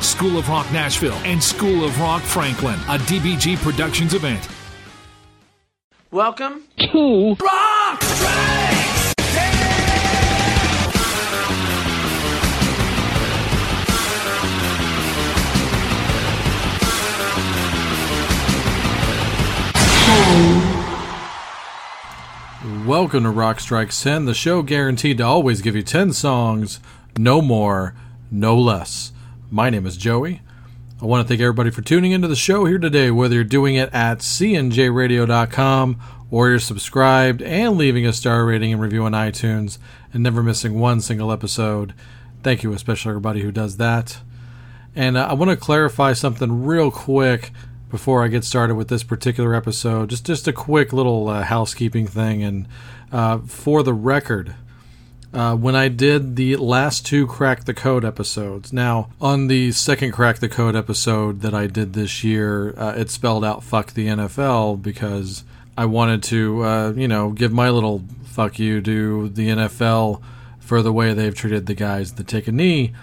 School of Rock Nashville, and School of Rock Franklin, a DBG Productions event. Welcome to Rock Welcome to Rock Strikes 10, the show guaranteed to always give you 10 songs, no more, no less. My name is Joey. I want to thank everybody for tuning into the show here today, whether you're doing it at cnjradio.com or you're subscribed and leaving a star rating and review on iTunes and never missing one single episode. Thank you, especially everybody who does that. And uh, I want to clarify something real quick before I get started with this particular episode. Just just a quick little uh, housekeeping thing, and uh, for the record, uh, when I did the last two Crack the Code episodes, now on the second Crack the Code episode that I did this year, uh, it spelled out "fuck the NFL" because I wanted to, uh, you know, give my little fuck you to the NFL for the way they've treated the guys that take a knee.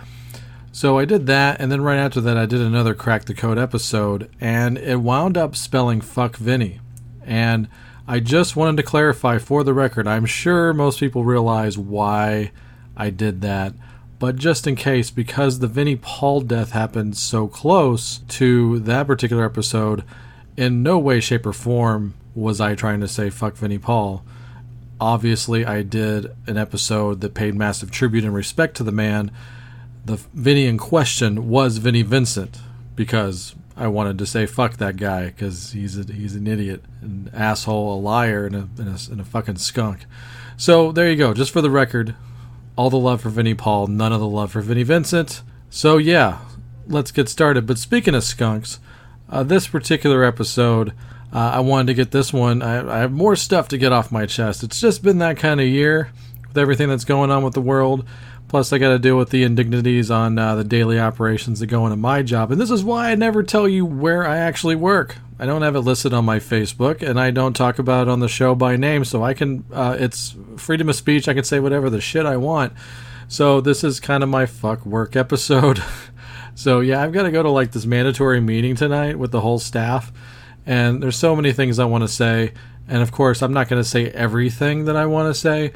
So I did that, and then right after that, I did another Crack the Code episode, and it wound up spelling fuck Vinny. And I just wanted to clarify for the record, I'm sure most people realize why I did that, but just in case, because the Vinnie Paul death happened so close to that particular episode, in no way, shape, or form was I trying to say fuck Vinnie Paul. Obviously, I did an episode that paid massive tribute and respect to the man the Vinnie in question was Vinnie Vincent because I wanted to say fuck that guy because he's a, he's an idiot, an asshole, a liar, and a, and a, and a fucking skunk. So there you go. Just for the record, all the love for Vinnie Paul, none of the love for Vinnie Vincent. So yeah, let's get started. But speaking of skunks, uh, this particular episode, uh, I wanted to get this one. I, I have more stuff to get off my chest. It's just been that kind of year with everything that's going on with the world. Plus, I got to deal with the indignities on uh, the daily operations that go into my job. And this is why I never tell you where I actually work. I don't have it listed on my Facebook, and I don't talk about it on the show by name. So I can, uh, it's freedom of speech. I can say whatever the shit I want. So this is kind of my fuck work episode. so yeah, I've got to go to like this mandatory meeting tonight with the whole staff. And there's so many things I want to say. And of course, I'm not going to say everything that I want to say.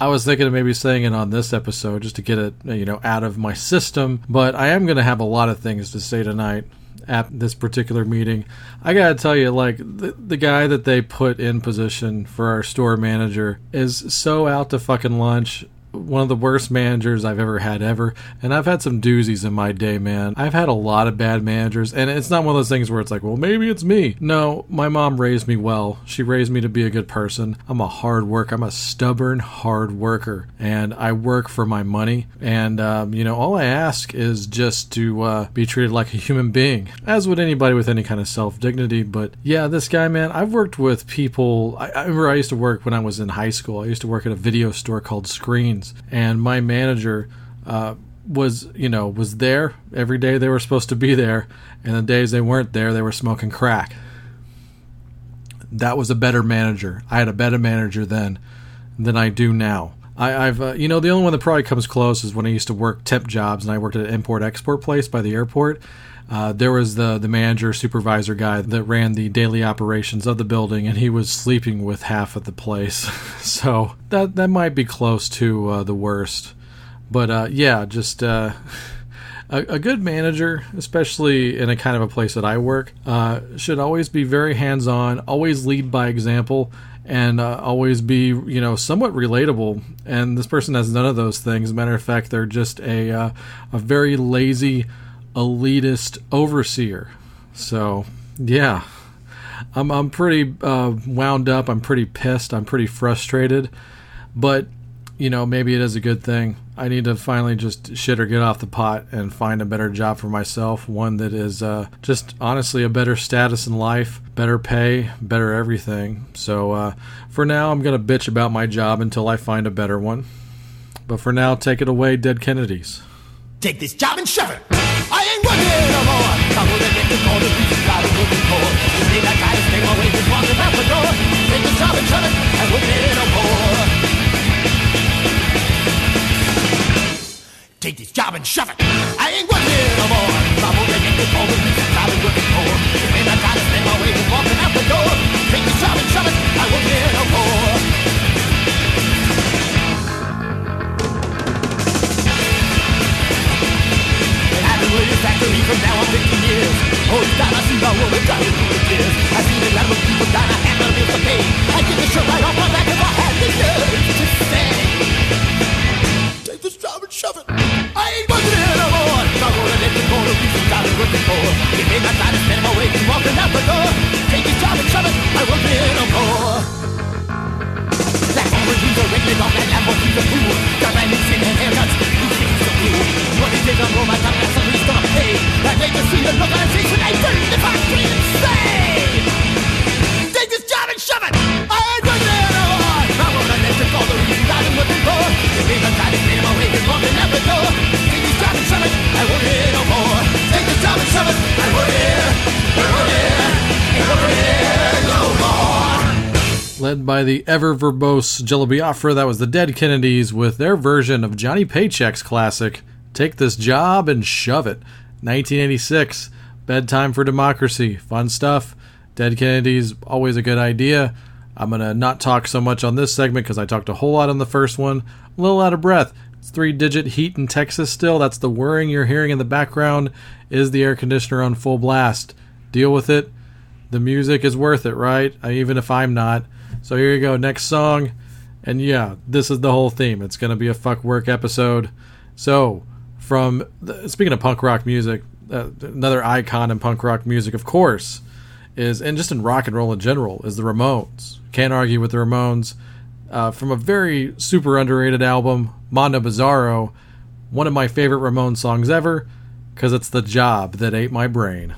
I was thinking of maybe saying it on this episode just to get it, you know, out of my system. But I am going to have a lot of things to say tonight at this particular meeting. I got to tell you, like, the, the guy that they put in position for our store manager is so out to fucking lunch one of the worst managers I've ever had ever. And I've had some doozies in my day, man. I've had a lot of bad managers, and it's not one of those things where it's like, well, maybe it's me. No, my mom raised me well. She raised me to be a good person. I'm a hard worker. I'm a stubborn hard worker, and I work for my money. And um, you know, all I ask is just to uh, be treated like a human being, as would anybody with any kind of self dignity. But yeah, this guy, man, I've worked with people. I, I remember I used to work when I was in high school. I used to work at a video store called Screens and my manager uh, was you know was there every day they were supposed to be there. And the days they weren't there they were smoking crack. That was a better manager. I had a better manager then than i do now. I, have uh, you know the only one that probably comes close is when I used to work temp jobs and I worked at an import export place by the airport. Uh, there was the the manager supervisor guy that ran the daily operations of the building, and he was sleeping with half of the place. so that that might be close to uh, the worst. But uh, yeah, just uh, a, a, good manager, especially in a kind of a place that I work, uh, should always be very hands on, always lead by example, and uh, always be, you know, somewhat relatable. And this person has none of those things. Matter of fact, they're just a, a very lazy, elitist overseer. So, yeah. I'm, I'm pretty uh, wound up. I'm pretty pissed. I'm pretty frustrated. But you know, maybe it is a good thing. I need to finally just shit or get off the pot and find a better job for myself. One that is uh, just honestly a better status in life, better pay, better everything. So uh, for now, I'm going to bitch about my job until I find a better one. But for now, take it away, Dead Kennedys. Take this job and shove it. I ain't working no more. I'm gonna get the call to be looking for. You see that guy stay away, just walking out the door. Take this job and shove it. I'm working no more. Take this job and shove it. I ain't working no more. I'm gonna get the call to been looking for. You not gotta spend my way just walking out the door. See by the ever verbose Jello Biafra, that was the Dead Kennedys with their version of Johnny Paycheck's classic, Take This Job and Shove It. 1986, Bedtime for Democracy. Fun stuff. Dead Kennedys, always a good idea. I'm going to not talk so much on this segment because I talked a whole lot on the first one. A little out of breath. It's three digit heat in Texas still. That's the whirring you're hearing in the background. Is the air conditioner on full blast? Deal with it. The music is worth it, right? Even if I'm not. So here you go. Next song. And yeah, this is the whole theme. It's going to be a fuck work episode. So, from the, speaking of punk rock music, uh, another icon in punk rock music, of course, is, and just in rock and roll in general, is the Ramones. Can't argue with the Ramones. Uh, from a very super underrated album, Mondo Bizarro, one of my favorite Ramones songs ever, because it's the job that ate my brain.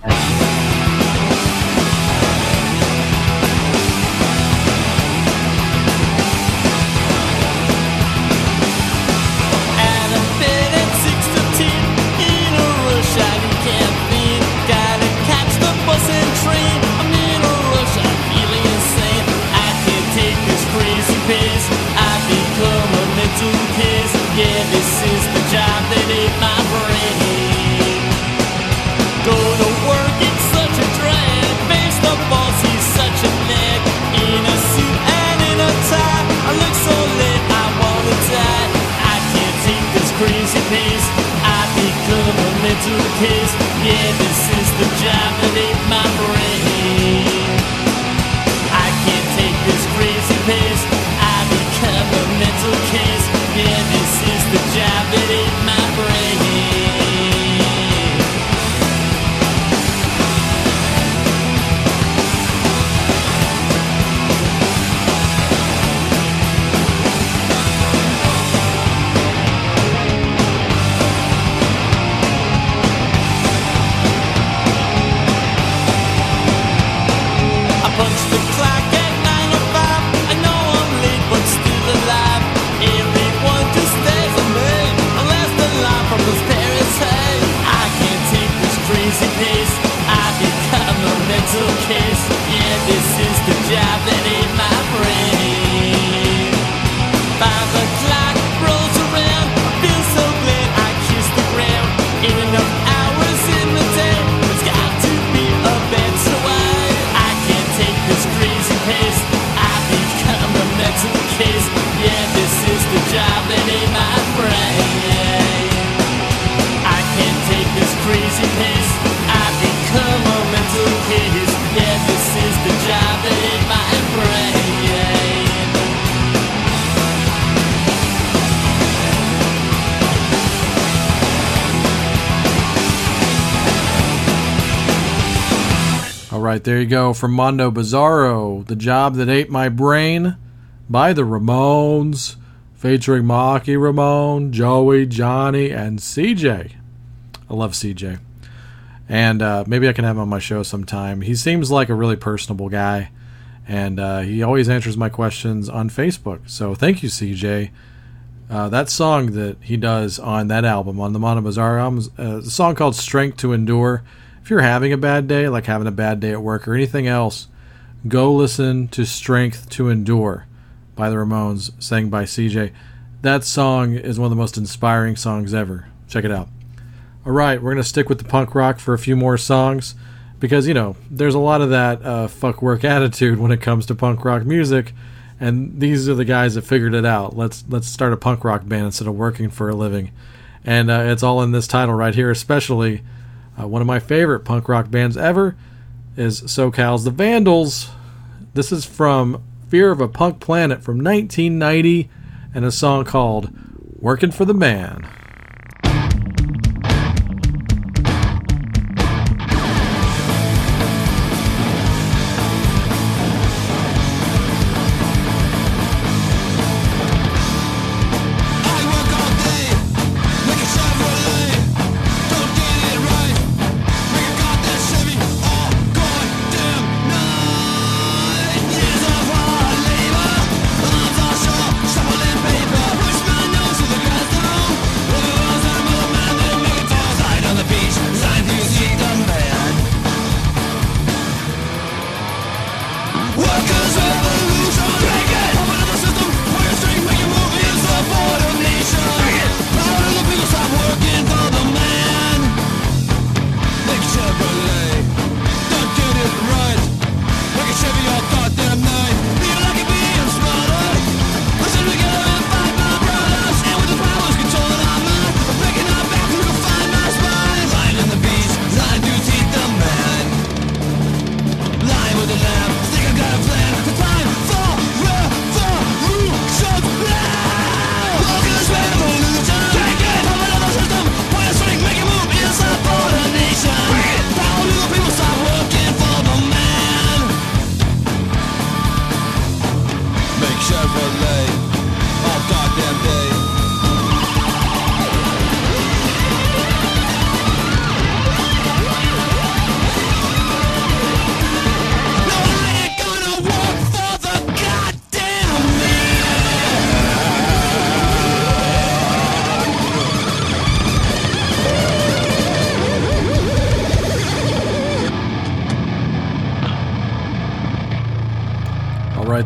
There you go. From Mondo Bizarro, The Job That Ate My Brain by the Ramones, featuring Marky Ramone, Joey, Johnny, and CJ. I love CJ. And uh, maybe I can have him on my show sometime. He seems like a really personable guy, and uh, he always answers my questions on Facebook. So thank you, CJ. Uh, that song that he does on that album, on the Mondo Bizarro album, uh, a song called Strength to Endure if you're having a bad day, like having a bad day at work or anything else, go listen to Strength to Endure by the Ramones, sang by CJ. That song is one of the most inspiring songs ever. Check it out. All right, we're going to stick with the punk rock for a few more songs because, you know, there's a lot of that uh, fuck work attitude when it comes to punk rock music. And these are the guys that figured it out. Let's let's start a punk rock band instead of working for a living, and uh, it's all in this title right here, especially uh, one of my favorite punk rock bands ever is SoCal's The Vandals. This is from Fear of a Punk Planet from 1990 and a song called Working for the Man.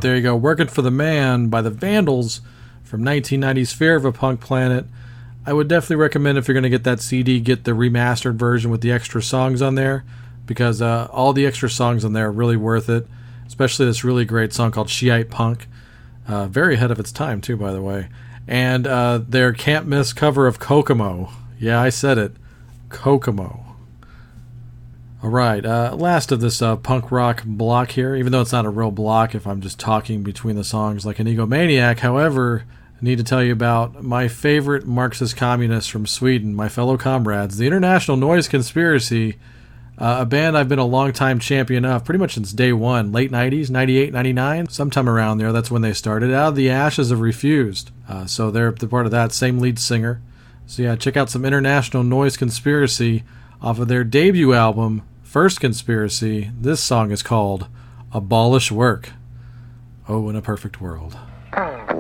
There you go. Working for the Man by the Vandals from 1990's Fear of a Punk Planet. I would definitely recommend if you're going to get that CD, get the remastered version with the extra songs on there because uh, all the extra songs on there are really worth it, especially this really great song called Shiite Punk. Uh, very ahead of its time, too, by the way. And uh, their can't miss cover of Kokomo. Yeah, I said it. Kokomo. All right, uh, last of this uh, punk rock block here, even though it's not a real block if I'm just talking between the songs like an egomaniac. However, I need to tell you about my favorite Marxist communists from Sweden, my fellow comrades, the International Noise Conspiracy, uh, a band I've been a long time champion of pretty much since day one, late 90s, 98, 99, sometime around there. That's when they started. Out of the ashes of Refused. Uh, so they're, they're part of that, same lead singer. So yeah, check out some International Noise Conspiracy off of their debut album, First Conspiracy. This song is called Abolish Work. Oh, in a perfect world. Oh.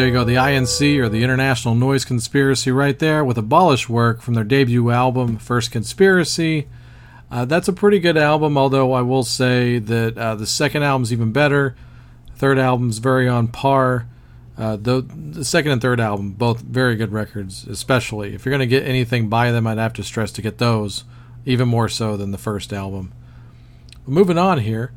There you go. The INC, or the International Noise Conspiracy, right there with Abolish Work from their debut album, First Conspiracy. Uh, that's a pretty good album, although I will say that uh, the second album's even better. Third album's very on par. Uh, the, the second and third album, both very good records, especially. If you're going to get anything by them, I'd have to stress to get those, even more so than the first album. But moving on here,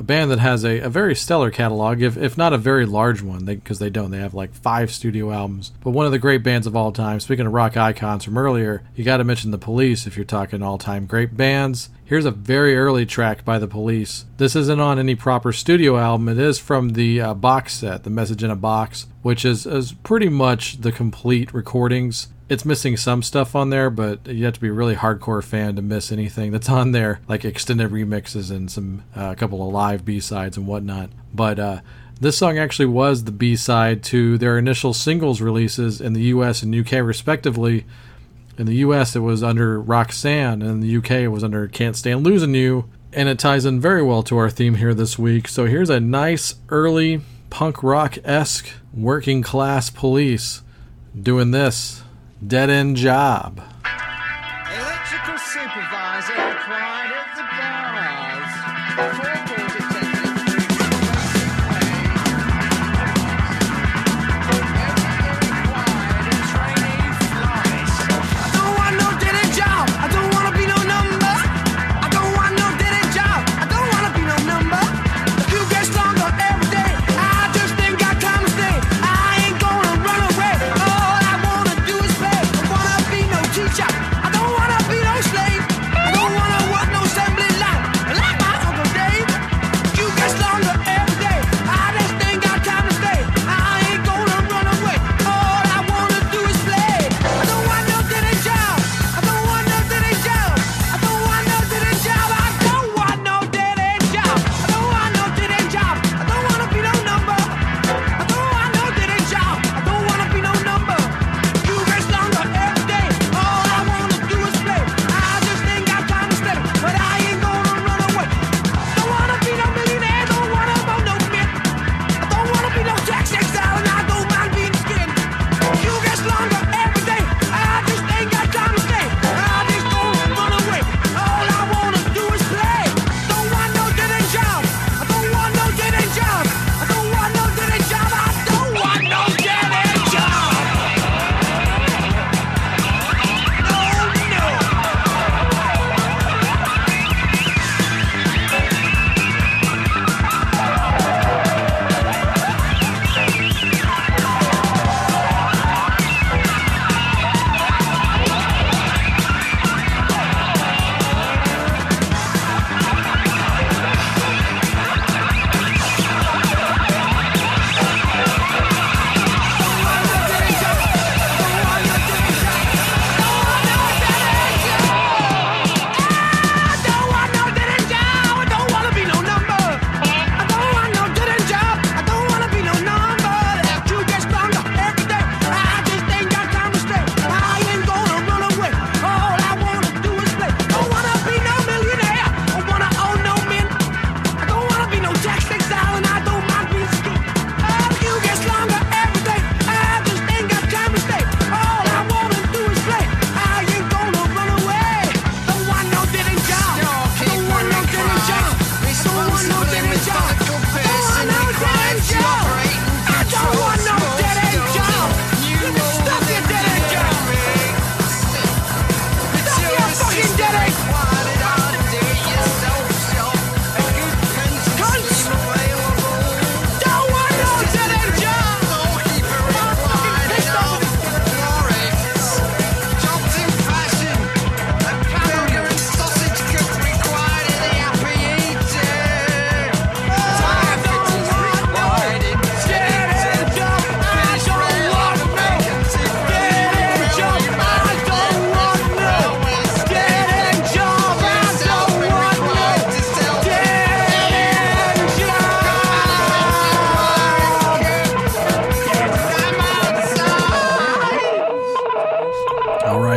a band that has a, a very stellar catalog, if, if not a very large one, because they, they, don't. They have like five studio albums. But one of the great bands of all time. Speaking of rock icons from earlier, you got to mention the Police if you're talking all time great bands. Here's a very early track by the Police. This isn't on any proper studio album. It is from the uh, box set, The Message in a Box, which is, is pretty much the complete recordings it's missing some stuff on there, but you have to be a really hardcore fan to miss anything that's on there, like extended remixes and some uh, a couple of live B sides and whatnot. But uh, this song actually was the B side to their initial singles releases in the U.S. and U.K. respectively. In the U.S., it was under Roxanne, and in the U.K., it was under Can't Stand Losing You. And it ties in very well to our theme here this week. So here's a nice early punk rock esque working class police doing this dead end job.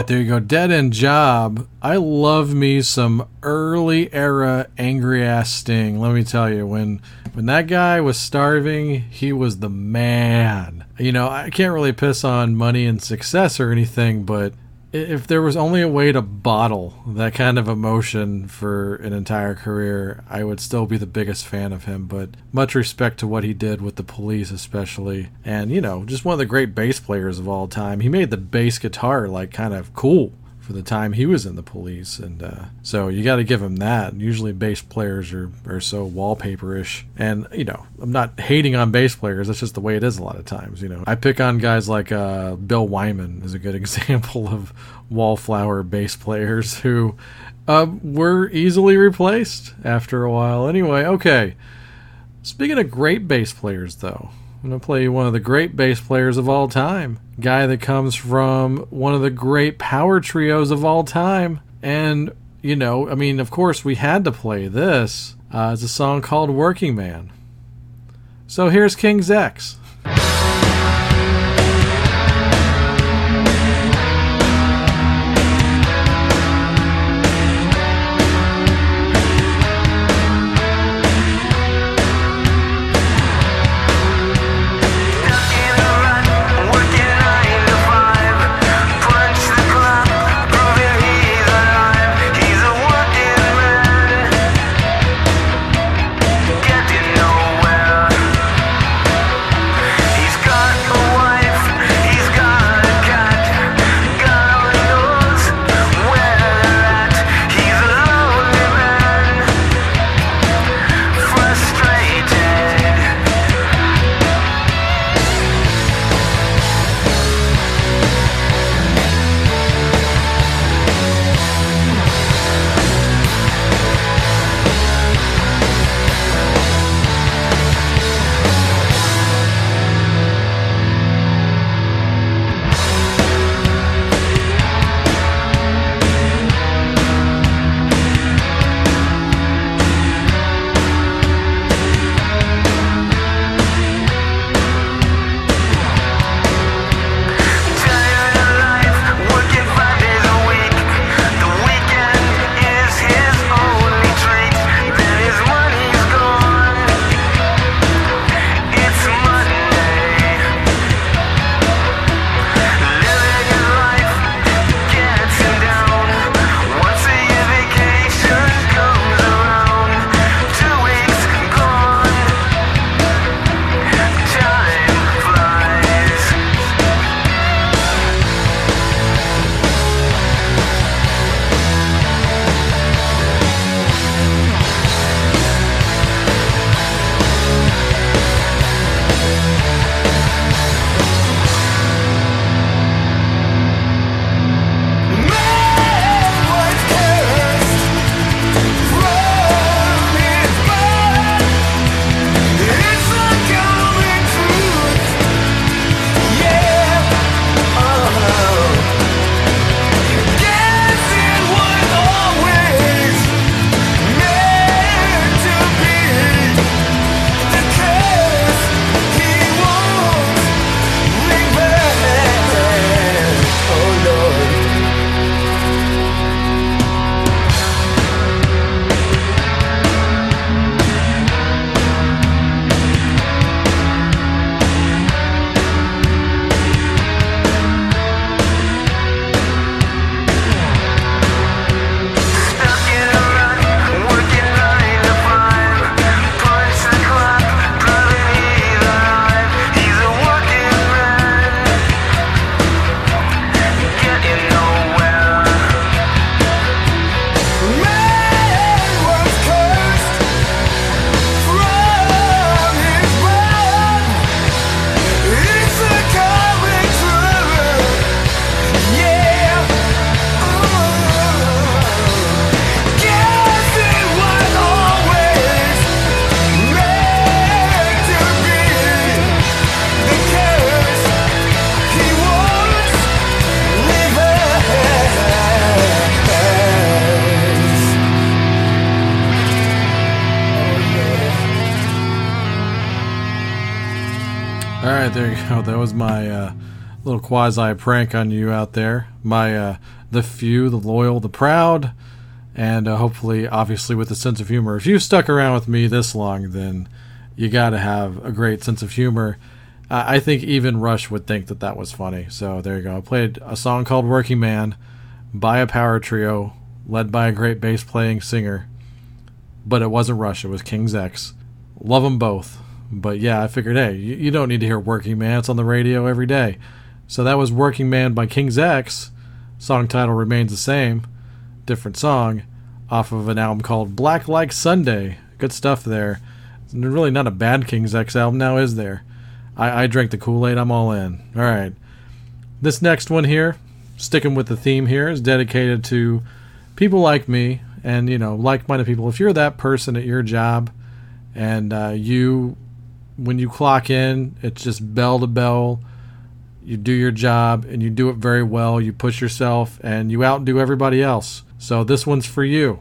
Right, there you go. Dead End Job. I love me some early era angry ass Sting. Let me tell you, when when that guy was starving, he was the man. You know, I can't really piss on money and success or anything, but if there was only a way to bottle that kind of emotion for an entire career, I would still be the biggest fan of him. But much respect to what he did with the police, especially. And, you know, just one of the great bass players of all time. He made the bass guitar, like, kind of cool for the time he was in the police, and uh, so you got to give him that. Usually, bass players are are so wallpaperish, and you know, I'm not hating on bass players. That's just the way it is a lot of times. You know, I pick on guys like uh, Bill Wyman is a good example of wallflower bass players who uh, were easily replaced after a while. Anyway, okay. Speaking of great bass players, though, I'm going to play one of the great bass players of all time. Guy that comes from one of the great power trios of all time. And, you know, I mean, of course, we had to play this. Uh, it's a song called Working Man. So here's King's X. go. That was my uh, little quasi prank on you out there. My uh, the few, the loyal, the proud, and uh, hopefully, obviously, with a sense of humor. If you stuck around with me this long, then you got to have a great sense of humor. I think even Rush would think that that was funny. So there you go. I played a song called "Working Man" by a power trio led by a great bass playing singer, but it wasn't Rush. It was King's X. Love them both. But yeah, I figured, hey, you, you don't need to hear Working Man. It's on the radio every day. So that was Working Man by King's X. Song title remains the same, different song, off of an album called Black Like Sunday. Good stuff there. It's really not a bad King's X album now, is there? I, I drank the Kool Aid, I'm all in. All right. This next one here, sticking with the theme here, is dedicated to people like me and, you know, like minded people. If you're that person at your job and uh, you, when you clock in, it's just bell to bell you do your job and you do it very well. You push yourself and you outdo everybody else. So this one's for you.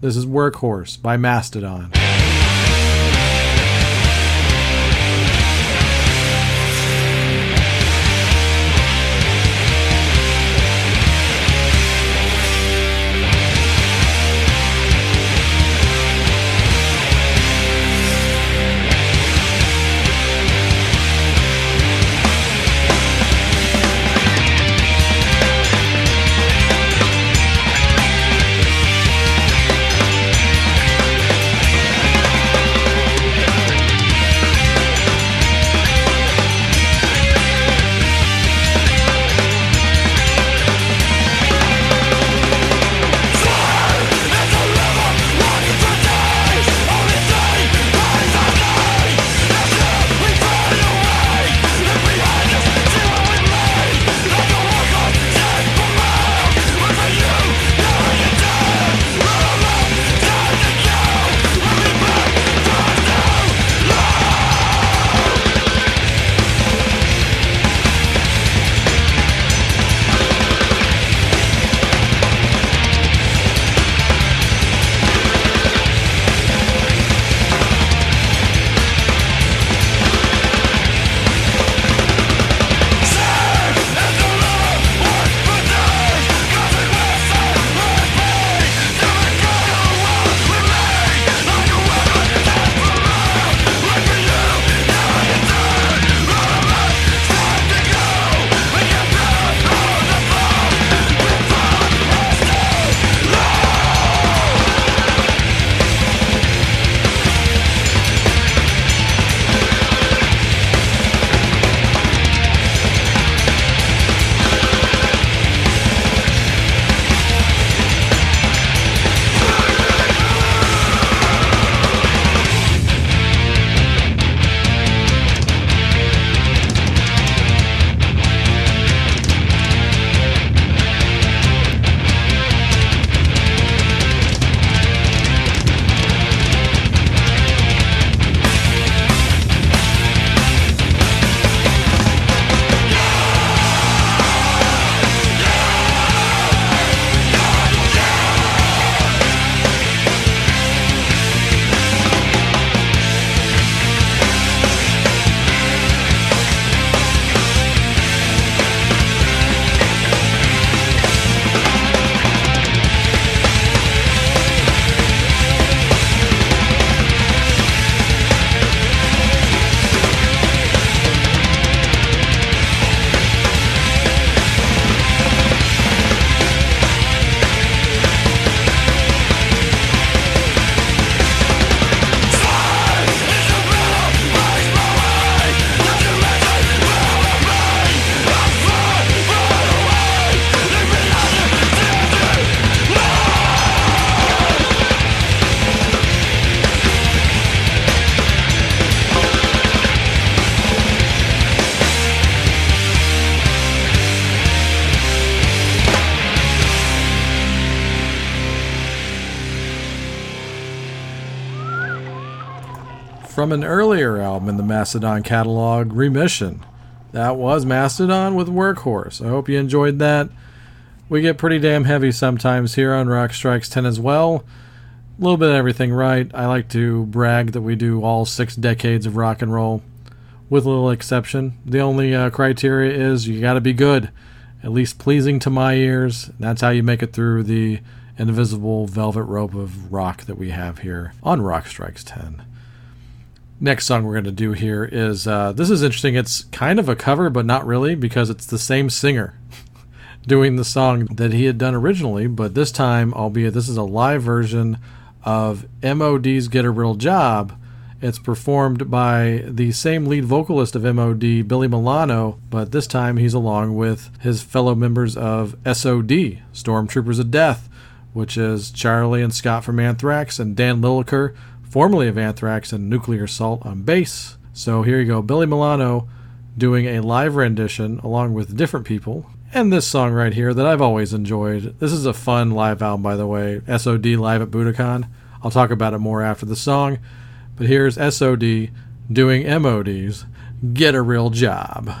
This is Workhorse by Mastodon. From an earlier album in the Mastodon catalog, Remission. That was Mastodon with Workhorse. I hope you enjoyed that. We get pretty damn heavy sometimes here on Rock Strikes 10 as well. A little bit of everything right. I like to brag that we do all six decades of rock and roll. with little exception. The only uh, criteria is you got to be good, at least pleasing to my ears. That's how you make it through the invisible velvet rope of rock that we have here on Rock Strikes 10. Next song we're going to do here is uh, this is interesting. It's kind of a cover, but not really because it's the same singer doing the song that he had done originally, but this time, albeit this is a live version of MOD's Get a Real Job. It's performed by the same lead vocalist of MOD, Billy Milano, but this time he's along with his fellow members of SOD, Stormtroopers of Death, which is Charlie and Scott from Anthrax, and Dan Lilker, formerly of Anthrax and Nuclear Assault, on bass. So here you go, Billy Milano doing a live rendition along with different people and this song right here that I've always enjoyed. This is a fun live album, by the way. SOD live at Budokan. I'll talk about it more after the song. But here's SOD doing MODs. Get a real job.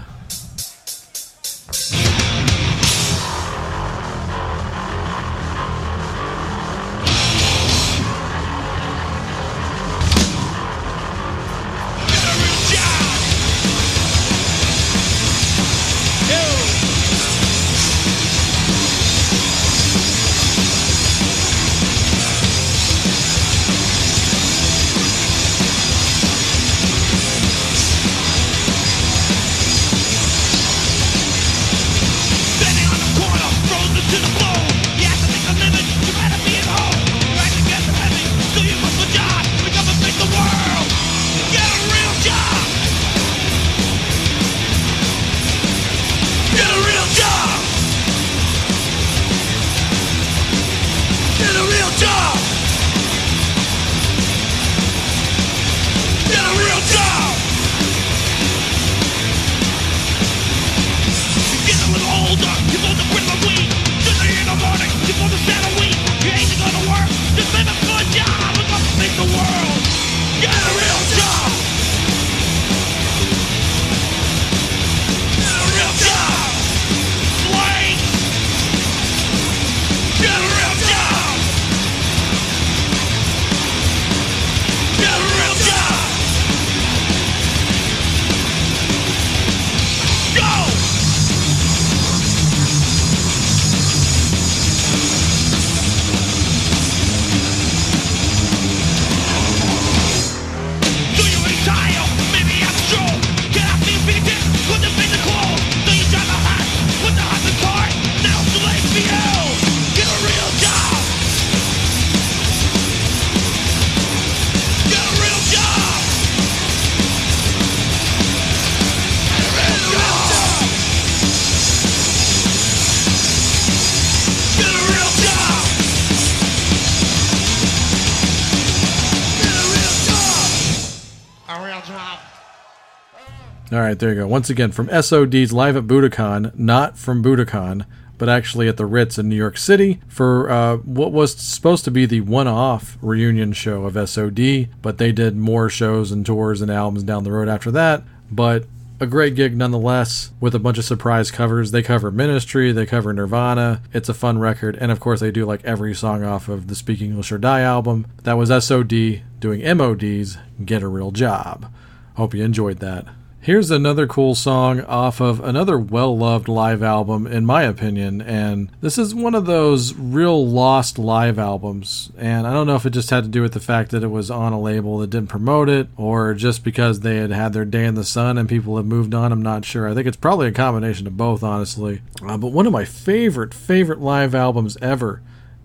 Right, there you go. Once again, from SOD's Live at Budokan, not from Budokan, but actually at the Ritz in New York City for uh, what was supposed to be the one off reunion show of SOD, but they did more shows and tours and albums down the road after that. But a great gig nonetheless with a bunch of surprise covers. They cover Ministry, they cover Nirvana. It's a fun record. And of course, they do like every song off of the Speak English or Die album. That was SOD doing MOD's Get a Real Job. Hope you enjoyed that. Here's another cool song off of another well loved live album, in my opinion. And this is one of those real lost live albums. And I don't know if it just had to do with the fact that it was on a label that didn't promote it, or just because they had had their day in the sun and people have moved on. I'm not sure. I think it's probably a combination of both, honestly. Uh, but one of my favorite, favorite live albums ever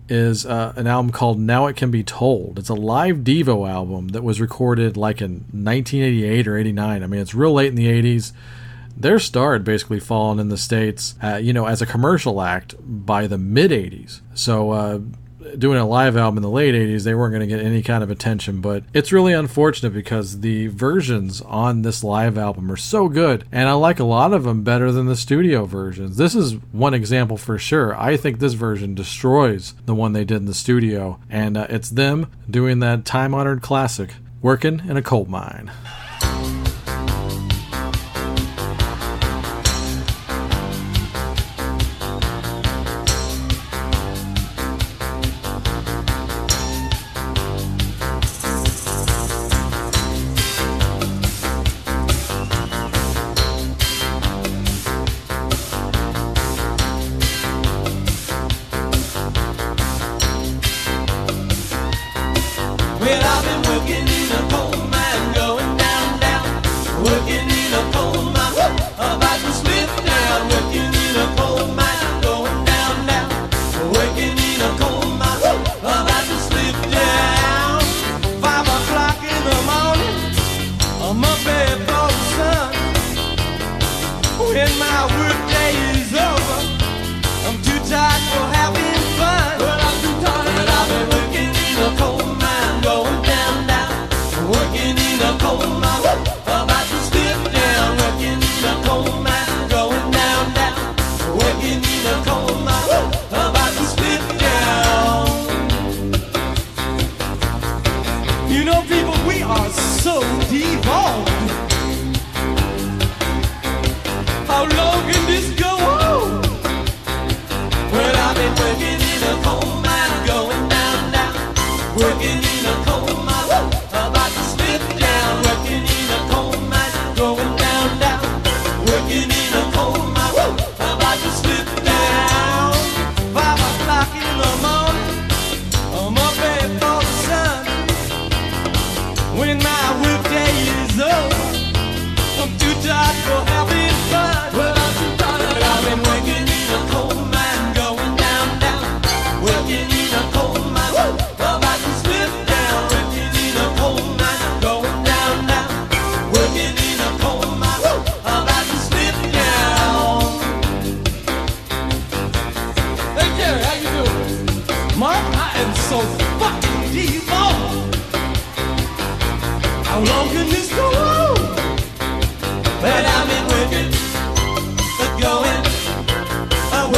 is uh, an album called Now It Can Be Told. It's a live Devo album that was recorded like in 1988 or 89. I mean, it's real late in the 80s. Their star had basically fallen in the States, uh, you know, as a commercial act by the mid 80s. So, uh, doing a live album in the late 80s, they weren't going to get any kind of attention. But it's really unfortunate because the versions on this live album are so good. And I like a lot of them better than the studio versions. This is one example for sure. I think this version destroys the one they did in the studio. And uh, it's them doing that time honored classic, Working in a Coal Mine.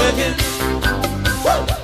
Working, woo,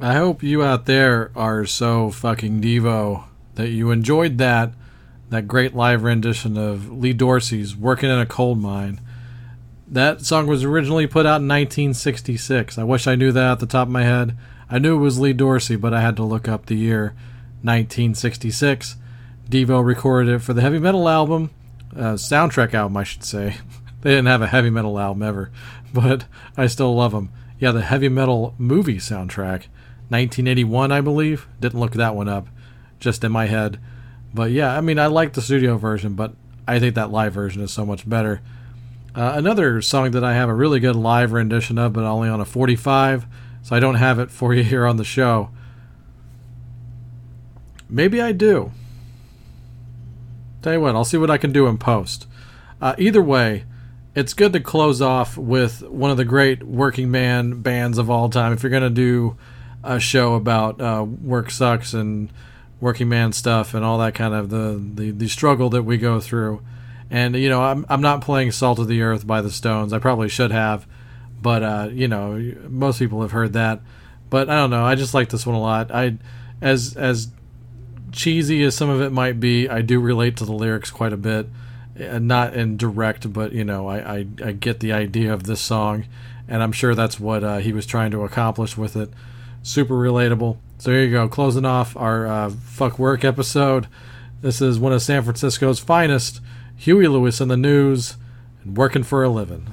I hope you out there are so fucking Devo that you enjoyed that that great live rendition of Lee Dorsey's "Working in a Coal Mine." That song was originally put out in 1966. I wish I knew that at the top of my head. I knew it was Lee Dorsey, but I had to look up the year 1966. Devo recorded it for the heavy metal album, uh, soundtrack album, I should say. they didn't have a heavy metal album ever, but I still love them. Yeah, the heavy metal movie soundtrack, 1981, I believe. Didn't look that one up, just in my head. But yeah, I mean, I like the studio version, but I think that live version is so much better. Uh, another song that I have a really good live rendition of, but only on a 45, so I don't have it for you here on the show. Maybe I do. Tell you what, I'll see what I can do in post. Uh, either way, it's good to close off with one of the great working man bands of all time. If you're going to do a show about uh, work sucks and working man stuff and all that kind of the, the, the struggle that we go through. And, you know, I'm, I'm not playing Salt of the Earth by the Stones. I probably should have. But, uh, you know, most people have heard that. But I don't know. I just like this one a lot. I, as, as cheesy as some of it might be, I do relate to the lyrics quite a bit. Uh, Not in direct, but you know, I, I, I get the idea of this song, and I'm sure that's what uh, he was trying to accomplish with it. Super relatable. So here you go, closing off our uh, fuck work episode. This is one of San Francisco's finest, Huey Lewis and the News, and working for a living.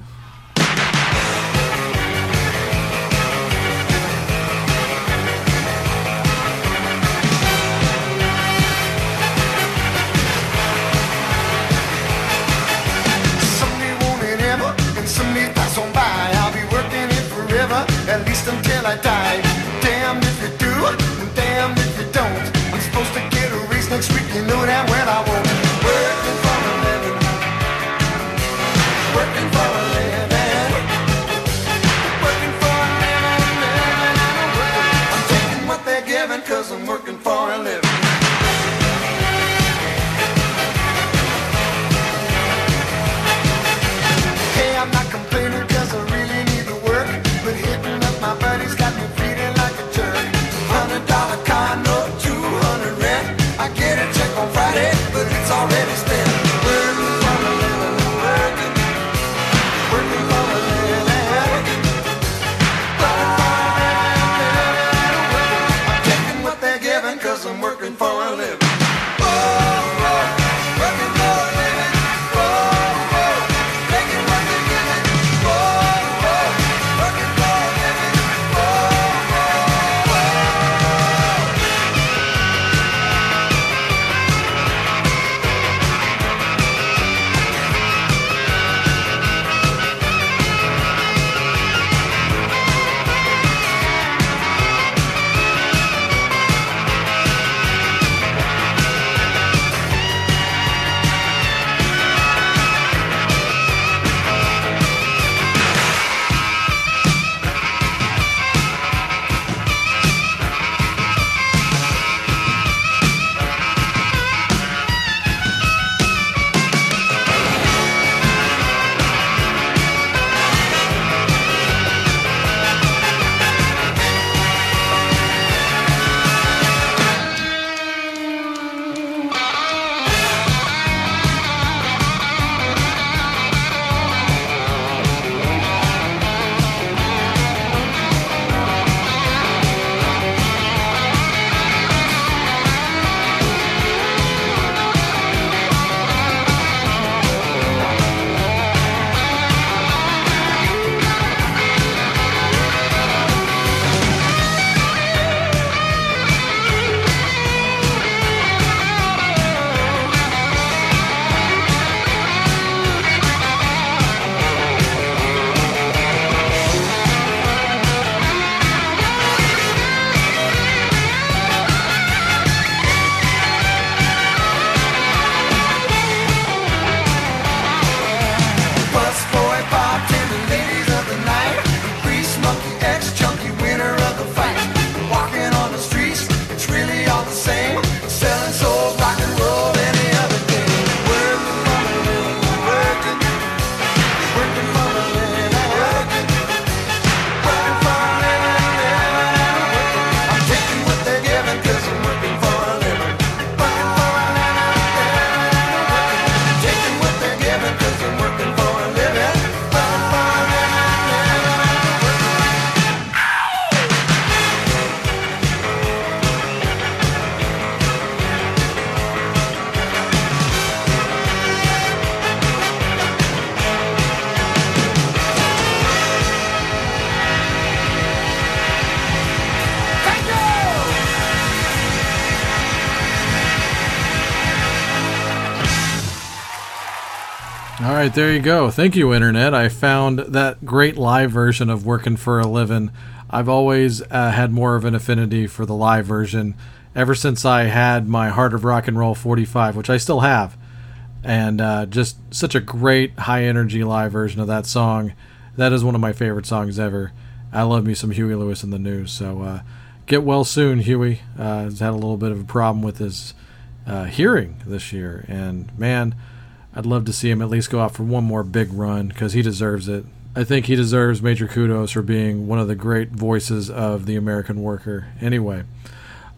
There you go. Thank you, Internet. I found that great live version of Working for a Living. I've always uh, had more of an affinity for the live version ever since I had my Heart of Rock and Roll 45, which I still have. And uh, just such a great high energy live version of that song. That is one of my favorite songs ever. I love me some Huey Lewis and the News. So uh, get well soon, Huey. Uh, has had a little bit of a problem with his uh, hearing this year. And man, I'd love to see him at least go out for one more big run because he deserves it. I think he deserves major kudos for being one of the great voices of the American worker. Anyway,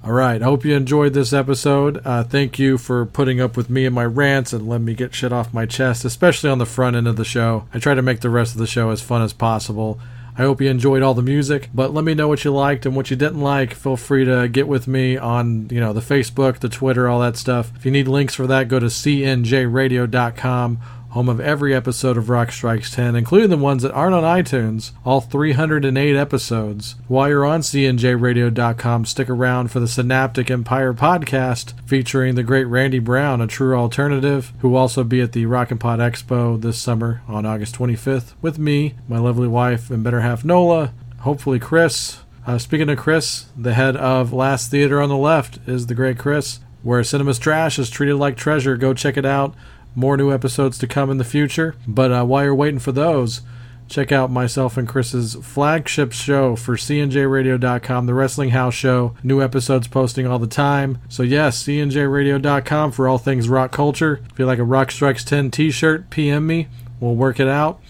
all right. I hope you enjoyed this episode. Uh, thank you for putting up with me and my rants and letting me get shit off my chest, especially on the front end of the show. I try to make the rest of the show as fun as possible. I hope you enjoyed all the music, but let me know what you liked and what you didn't like. Feel free to get with me on, you know, the Facebook, the Twitter, all that stuff. If you need links for that, go to cnjradio.com home of every episode of Rock Strikes 10, including the ones that aren't on iTunes, all 308 episodes. While you're on cnjradio.com, stick around for the Synaptic Empire podcast featuring the great Randy Brown, a true alternative, who will also be at the Rock and Pod Expo this summer on August 25th with me, my lovely wife, and better half Nola. hopefully Chris. Uh, speaking of Chris, the head of Last Theater on the Left is the great Chris. Where cinema's trash is treated like treasure. Go check it out. More new episodes to come in the future. But uh, while you're waiting for those, check out myself and Chris's flagship show for CNJRadio.com, the Wrestling House Show. New episodes posting all the time. So, yes, CNJRadio.com for all things rock culture. If you like a Rock Strikes 10 t shirt, PM me. We'll work it out.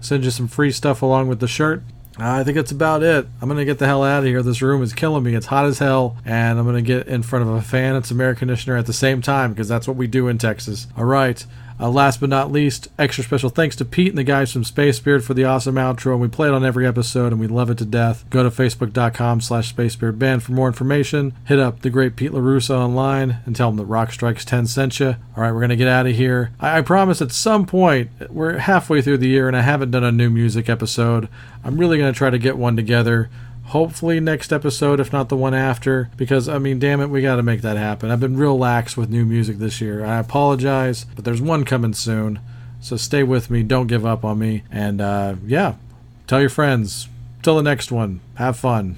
Send you some free stuff along with the shirt. I think that's about it. I'm going to get the hell out of here. This room is killing me. It's hot as hell, and I'm going to get in front of a fan and some air conditioner at the same time because that's what we do in Texas. All right. Uh, last but not least, extra special thanks to Pete and the guys from Space Spirit for the awesome outro. And we play it on every episode, and we love it to death. Go to facebook.com slash Space Spirit Band for more information. Hit up the great Pete LaRusso online and tell him that Rock Strikes 10 sent you. All right, we're going to get out of here. I-, I promise at some point, we're halfway through the year, and I haven't done a new music episode. I'm really going to try to get one together hopefully next episode if not the one after because i mean damn it we got to make that happen. I've been real lax with new music this year. I apologize but there's one coming soon so stay with me don't give up on me and uh, yeah tell your friends. Till the next one have fun